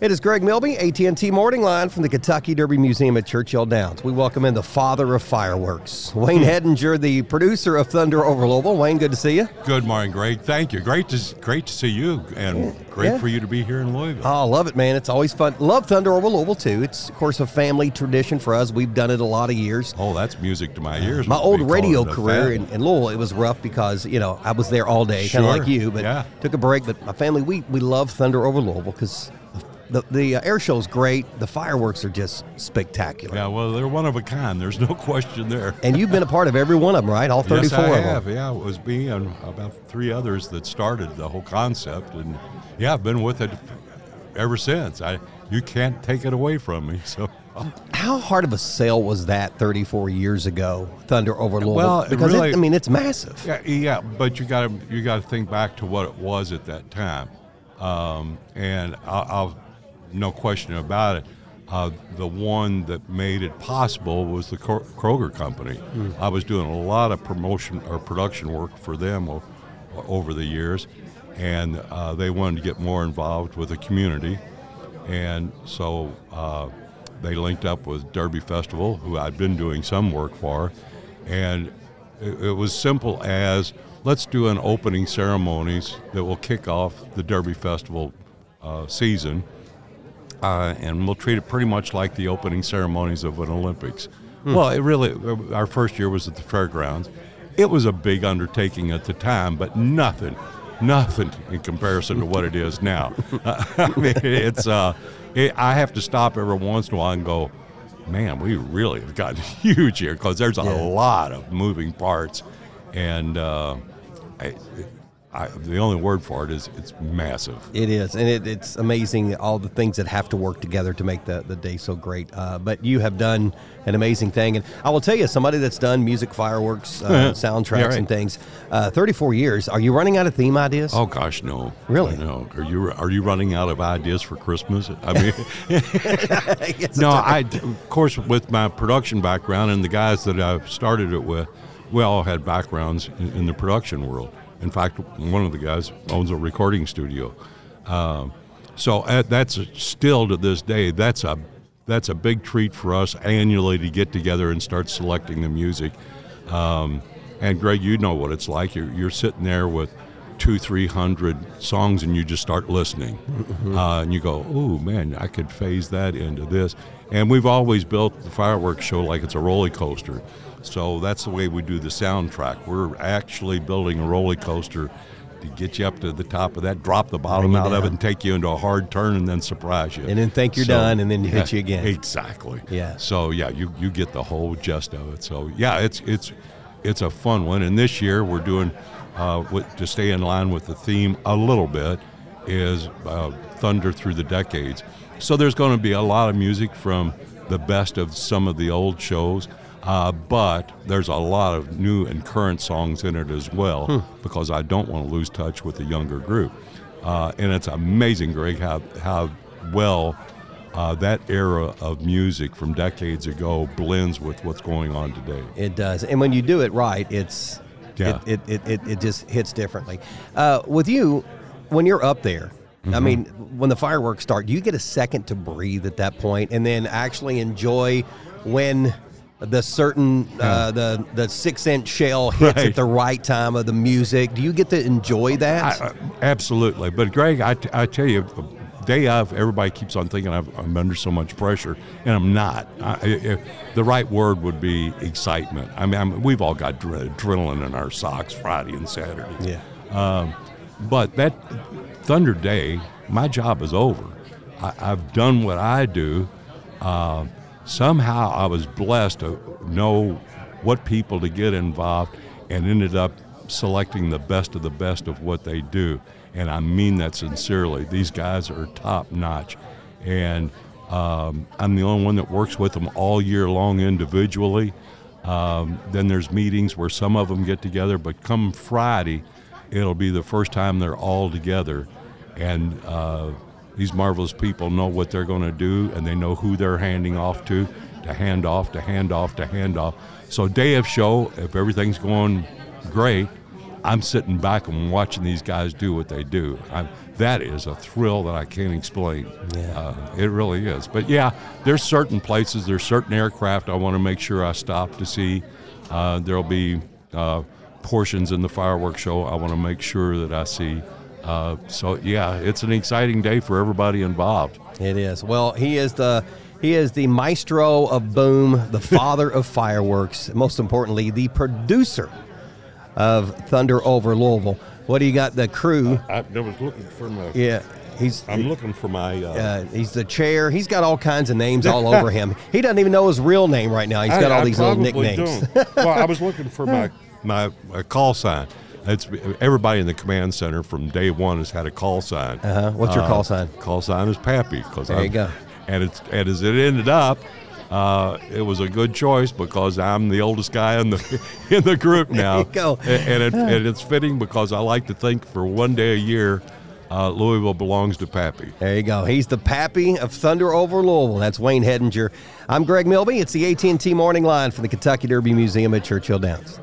It is Greg Milby, AT&T Morning Line from the Kentucky Derby Museum at Churchill Downs. We welcome in the father of fireworks, Wayne hmm. Hettinger, the producer of Thunder over Louisville. Wayne, good to see you. Good morning, Greg. Thank you. Great to great to see you, and great Yeah. for you to be here in Louisville. Oh, I love it, man. It's always fun. Love Thunder over Louisville, too. It's, of course, a family tradition for us. We've done it a lot of years. oh, that's music to my ears. My old radio career in, in Louisville, it was rough because, you know, I was there all day, kind of like you, but Yeah. took a break. But my family, we, we love Thunder over Louisville because the, the uh, air show's great. The fireworks are just spectacular. Yeah, well, they're one of a kind. There's no question there. And you've been a part of every one of them, right? All 34 yes, I of them. Yeah, it was me and about three others that started the whole concept, and yeah, I've been with it ever since. I you can't take it away from me. So. How hard of a sale was that 34 years ago, Thunder over Louisville? Well, because really- I mean, it's massive. Yeah, yeah, but you got to you got to think back to what it was at that time, um, and I'll, I'll no question about it. Uh, the one that made it possible was the Kroger company. I was doing a lot of promotion or production work for them o- over the years, and uh, they wanted to get more involved with the community, and so uh, they linked up with Derby Festival, who I'd been doing some work for, and it, it was simple as let's do an opening ceremonies that will kick off the Derby Festival uh, season, uh, and we'll treat it pretty much like the opening ceremonies of an Olympics. Well, it really, our first year was at the fairgrounds. It was a big undertaking at the time, but nothing, nothing in comparison to what it is now. I mean, it's, uh, it, I have to stop every once in a while and go, man, we really have gotten huge here because there's a Yeah. lot of moving parts. And uh, I, I, the only word for it is it's massive. It is, and it, it's amazing all the things that have to work together to make the, the day so great. Uh, but you have done an amazing thing, and I will tell you, somebody that's done music, fireworks, uh, soundtracks, Yeah, right. and things, uh, 34 years. Are you running out of theme ideas? Oh gosh, no. Really? No. Are you are you running out of ideas for Christmas? I mean, Yes, no. I of course with my production background and the guys that I started it with, we all had backgrounds in, in the production world. In fact, one of the guys owns a recording studio. Um, so uh, that's still to this day that's a that's a big treat for us annually to get together and start selecting the music. Um, and Greg, you know what it's like. You're, you're sitting there with two, three hundred songs, and you just start listening, uh, and you go, "Oh man, I could phase that into this." And we've always built the fireworks show like it's a roller coaster, so that's the way we do the soundtrack. We're actually building a roller coaster to get you up to the top of that, drop the bottom out of it, and take you into a hard turn, and then surprise you. And then think you're done, and then hit you again. Exactly. Yeah. So yeah, you you get the whole gist of it. So yeah, it's it's it's a fun one. And this year we're doing uh, with, to stay in line with the theme a little bit is uh, Thunder through the decades. So there's going to be a lot of music from the best of some of the old shows. Uh, but there's a lot of new and current songs in it as well Hmm. because I don't want to lose touch with the younger group. Uh, and it's amazing, Greg, how, how well uh, that era of music from decades ago blends with what's going on today. It does, and when you do it right, it's Yeah. it, it, it, it, just hits differently. Uh, with you, when you're up there, I Mm-hmm. mean, when the fireworks start, do you get a second to breathe at that point, and then actually enjoy when the certain uh, the the six inch shell hits at the right time of the music? Do you get to enjoy that? I, I- absolutely. But Greg, I, t- I tell you, day of, everybody keeps on thinking I've, I'm under so much pressure, and I'm not. I, I, the right word would be excitement. I mean, I'm, we've all got dre- adrenaline in our socks Friday and Saturday. yeah. Um, but that Thunder Day, my job is over. I, I've done what I do. Uh, somehow I was blessed to know what people to get involved and ended up selecting the best of the best of what they do. And I mean that sincerely. These guys are top notch. And um, I'm the only one that works with them all year long individually. Um, then there's meetings where some of them get together, but come Friday, it'll be the first time they're all together. And uh, these marvelous people know what they're going to do, and they know who they're handing off to, to hand off, to hand off, to hand off. So day of show, if everything's going great, I'm sitting back and watching these guys do what they do. I'm, that is a thrill that I can't explain. Yeah. Uh, it really is. But yeah, there's certain places, there's certain aircraft I want to make sure I stop to see. Uh, there'll be uh, portions in the fireworks show I want to make sure that I see. Uh, so yeah, it's an exciting day for everybody involved. It is. Well, he is the he is the maestro of boom, the father of fireworks, most importantly, the producer of Thunder over Louisville. What do you got? The crew. I, I was looking for my. Yeah, he's I'm looking for my. Uh, uh, he's the chair. He's got all kinds of names all over him. He doesn't even know his real name right now. He's got I- all I these little nicknames. well, I was looking for my my, my call sign. It's everybody in the command center from day one has had a call sign. Uh-huh. What's your call sign? Call sign is Pappy. Cause There I'm, you go. And it's and as it ended up, uh, it was a good choice because I'm the oldest guy in the in the group now. There you go. A- And, it, and it's fitting because I like to think for one day a year, uh, Louisville belongs to Pappy. There you go. He's the pappy of Thunder over Louisville. That's Wayne Hettinger. I'm Greg Milby. It's the AT&T Morning Line from the Kentucky Derby Museum at Churchill Downs.